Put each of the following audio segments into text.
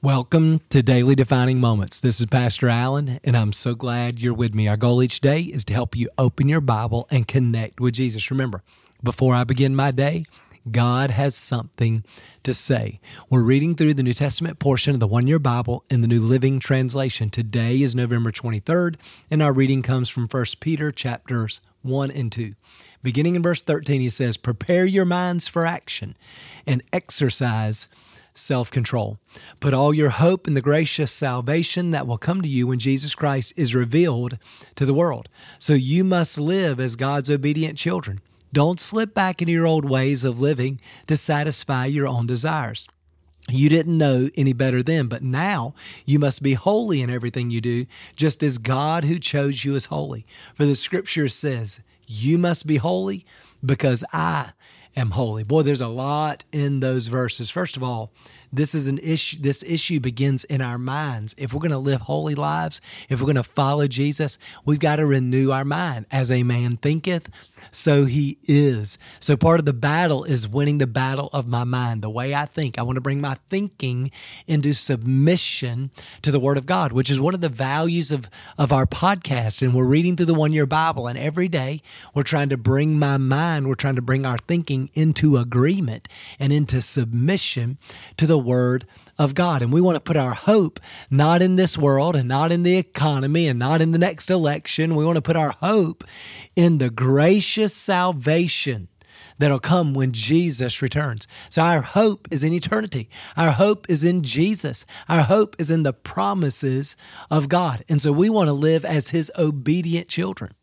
Welcome to Daily Defining Moments. This is Pastor Allen, and I'm so glad you're with me. Our goal each day is to help you open your Bible and connect with Jesus. Remember, before I begin my day, God has something to say. We're reading through the New Testament portion of the One Year Bible in the New Living Translation. Today is November 23rd, and our reading comes from 1 Peter chapters 1 and 2. Beginning in verse 13, he says, Prepare your minds for action and exercise self control. Put all your hope in the gracious salvation that will come to you when Jesus Christ is revealed to the world. So you must live as God's obedient children. Don't slip back into your old ways of living to satisfy your own desires. You didn't know any better then, but now you must be holy in everything you do, just as God who chose you is holy. For the scripture says, You must be holy because I am holy. Boy, there's a lot in those verses. First of all, this is an issue this issue begins in our minds. If we're going to live holy lives if we're going to follow jesus we've got to renew our mind as a man thinketh so he is. So part of the battle is winning the battle of my mind. The way i think i want to bring my thinking into submission to the word of god which is one of the values of of our podcast. And we're reading through the one year bible and every day we're trying to bring my mind we're trying to bring our thinking into agreement and into submission to the Word of God. And we want to put our hope not in this world and not in the economy and not in the next election. We want to put our hope in the gracious salvation that'll come when Jesus returns. So our hope is in eternity. Our hope is in Jesus. Our hope is in the promises of God. And so we want to live as his obedient children.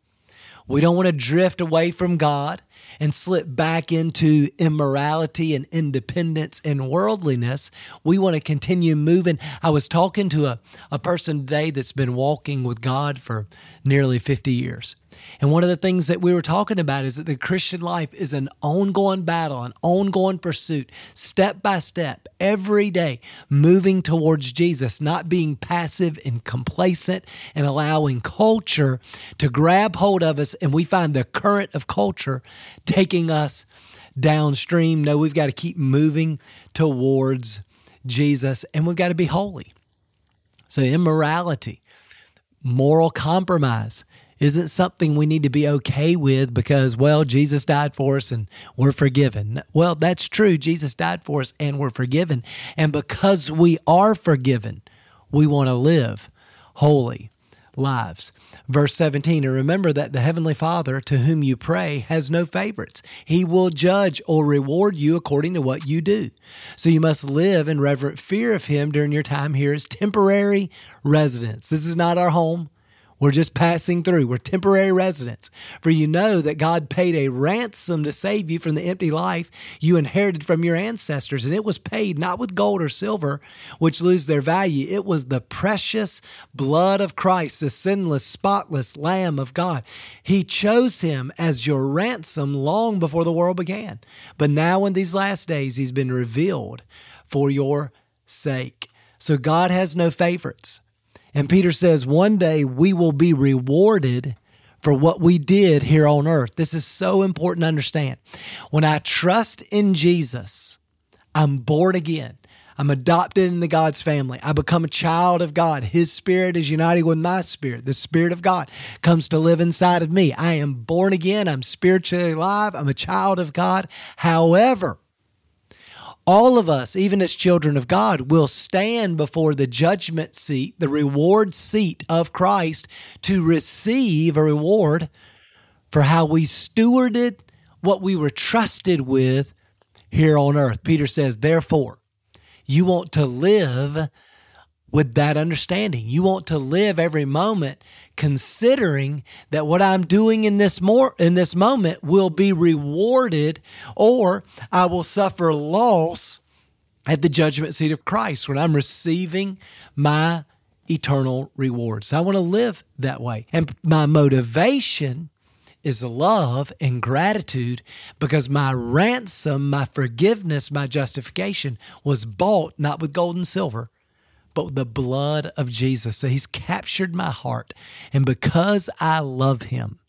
We don't want to drift away from God and slip back into immorality and independence and worldliness. We want to continue moving. I was talking to a, a person today that's been walking with God for nearly 50 years. And one of the things that we were talking about is that the Christian life is an ongoing battle, an ongoing pursuit, step by step, every day, moving towards Jesus, not being passive and complacent and allowing culture to grab hold of us. And we find the current of culture taking us downstream. No, we've got to keep moving towards Jesus and we've got to be holy. So, immorality, moral compromise, isn't something we need to be okay with because, well, Jesus died for us and we're forgiven. Well, that's true. Jesus died for us and we're forgiven. And because we are forgiven, we want to live holy lives. Verse 17, and remember that the Heavenly Father to whom you pray has no favorites. He will judge or reward you according to what you do. So you must live in reverent fear of Him during your time here as temporary residents. This is not our home. We're just passing through. We're temporary residents. For you know that God paid a ransom to save you from the empty life you inherited from your ancestors. And it was paid not with gold or silver, which lose their value. It was the precious blood of Christ, the sinless, spotless Lamb of God. He chose him as your ransom long before the world began. But now, in these last days, he's been revealed for your sake. So God has no favorites. And Peter says, one day we will be rewarded for what we did here on earth. This is so important to understand. When I trust in Jesus, I'm born again. I'm adopted into God's family. I become a child of God. His spirit is united with my spirit. The spirit of God comes to live inside of me. I am born again. I'm spiritually alive. I'm a child of God. However, all of us, even as children of God, will stand before the judgment seat, the reward seat of Christ to receive a reward for how we stewarded what we were trusted with here on earth. Peter says, therefore, you want to live with that understanding. You want to live every moment considering that what I'm doing in this more in this moment will be rewarded or I will suffer loss at the judgment seat of Christ when I'm receiving my eternal rewards. So I want to live that way. And my motivation is love and gratitude because my ransom, my forgiveness, my justification was bought not with gold and silver, the blood of Jesus. So he's captured my heart. And because I love him,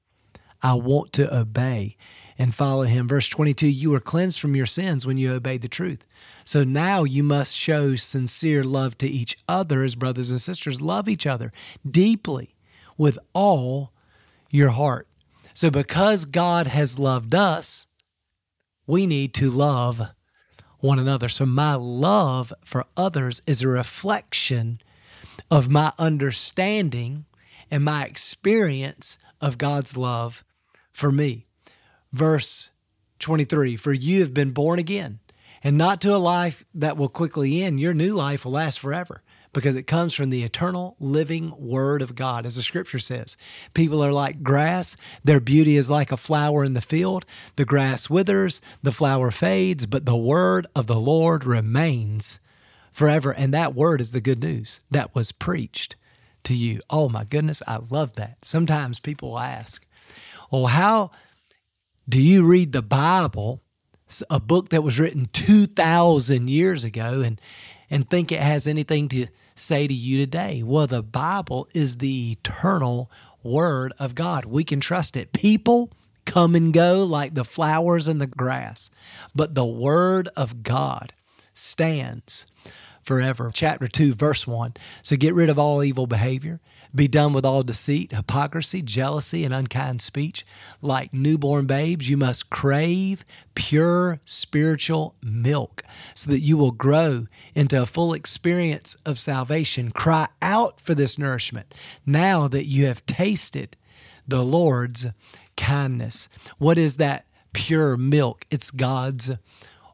I want to obey and follow him. Verse 22 You were cleansed from your sins when you obeyed the truth. So now you must show sincere love to each other as brothers and sisters. Love each other deeply with all your heart. So because God has loved us, we need to love one another. So my love for others is a reflection of my understanding and my experience of God's love for me. Verse 23 For you have been born again, and not to a life that will quickly end. Your new life will last forever because it comes from the eternal living word of God. As the scripture says, people are like grass, their beauty is like a flower in the field. The grass withers, the flower fades, but the word of the Lord remains forever. And that word is the good news that was preached to you. Oh my goodness, I love that. Sometimes people ask, well, how do you read the Bible, a book that was written 2,000 years ago, and, and think it has anything to say to you today? Well, the Bible is the eternal Word of God. We can trust it. People come and go like the flowers and the grass, but the Word of God stands forever. Chapter 2, verse 1. So get rid of all evil behavior be done with all deceit, hypocrisy, jealousy, and unkind speech. Like newborn babes, you must crave pure spiritual milk so that you will grow into a full experience of salvation. Cry out for this nourishment now that you have tasted the Lord's kindness. What is that pure milk? It's God's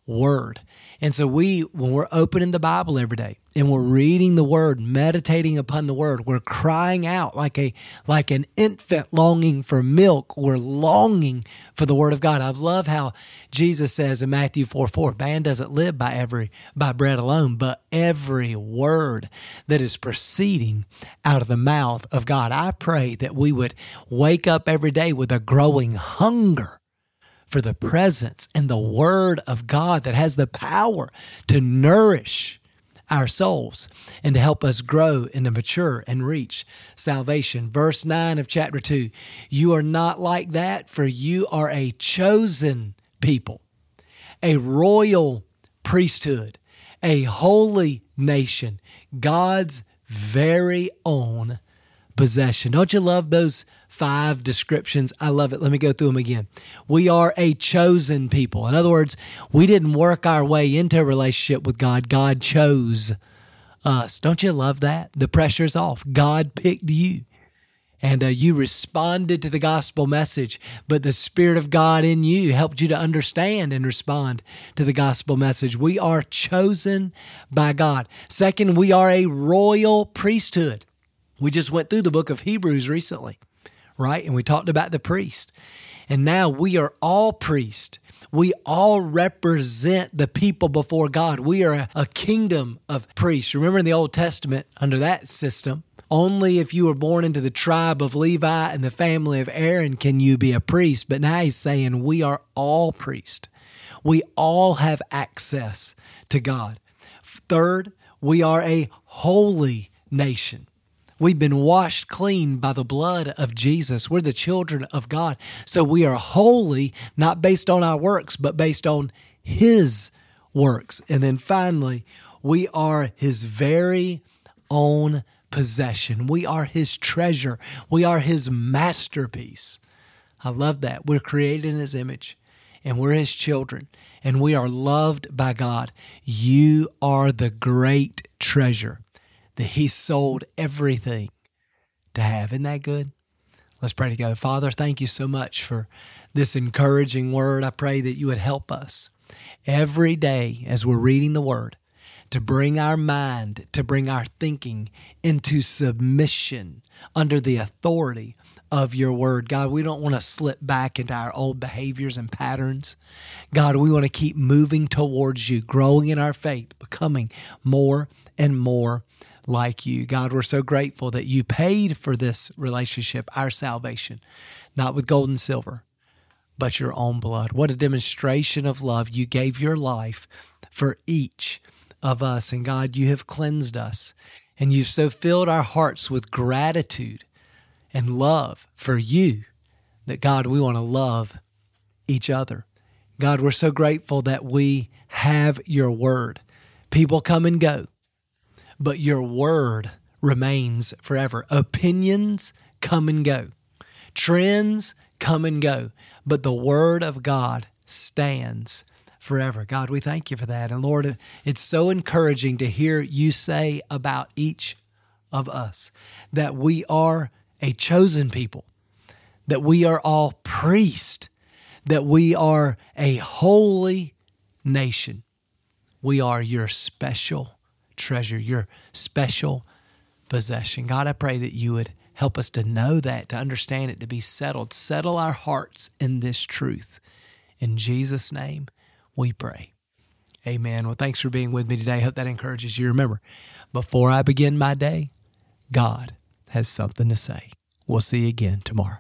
word. And so we, when we're opening the Bible every day and we're reading the word, meditating upon the word, we're crying out like a like an infant longing for milk. We're longing for the word of God. I love how Jesus says in Matthew 4 4, man doesn't live by every by bread alone, but every word that is proceeding out of the mouth of God. I pray that we would wake up every day with a growing hunger for the presence and the word of God that has the power to nourish our souls and to help us grow and to mature and reach salvation. Verse 9 of chapter 2 You are not like that, for you are a chosen people, a royal priesthood, a holy nation, God's very own possession. Don't you love those five descriptions. I love it. Let me go through them again. We are a chosen people. In other words, we didn't work our way into a relationship with God, God chose us. Don't you love that? The pressure's off. God picked you. And uh, you responded to the gospel message, but the Spirit of God in you helped you to understand and respond to the gospel message. We are chosen by God. Second, we are a royal priesthood. We just went through the book of Hebrews recently right? And we talked about the priest. And now we are all priests. We all represent the people before God. We are a, a, kingdom of priests. Remember in the Old Testament, under that system, only if you were born into the tribe of Levi and the family of Aaron can you be a priest. But now he's saying we are all priests. We all have access to God. Third, we are a holy nation. We've been washed clean by the blood of Jesus. We're the children of God. So we are holy, not based on our works, but based on His works. And then finally, we are His very own possession. We are His treasure. We are His masterpiece. I love that. We're created in His image and we're His children and we are loved by God. You are the great treasure that he sold everything to have. Isn't that good? Let's pray together. Father, thank you so much for this encouraging word. I pray that you would help us every day as we're reading the word to bring our mind, to bring our thinking into submission under the authority of your word. God, we don't want to slip back into our old behaviors and patterns. God, we want to keep moving towards you, growing in our faith, becoming more and more like you. God, we're so grateful that you paid for this relationship, our salvation, not with gold and silver, but your own blood. What a demonstration of love. You gave your life for each of us. And God, you have cleansed us. And you've so filled our hearts with gratitude and love for you that, God, we want to love each other. God, we're so grateful that we have your word. People come and go, but your word remains forever. Opinions come and go, trends come and go, but the word of God stands forever. God, we thank you for that. And Lord, it's so encouraging to hear you say about each of us that we are a chosen people, that we are all priests, that we are a holy nation. We are your special treasure, your special possession. God, I pray that you would help us to know that, to understand it, to be settled. Settle our hearts in this truth. In Jesus' name, we pray. Amen. Well, thanks for being with me today. I hope that encourages you. Remember, before I begin my day, God has something to say. We'll see you again tomorrow.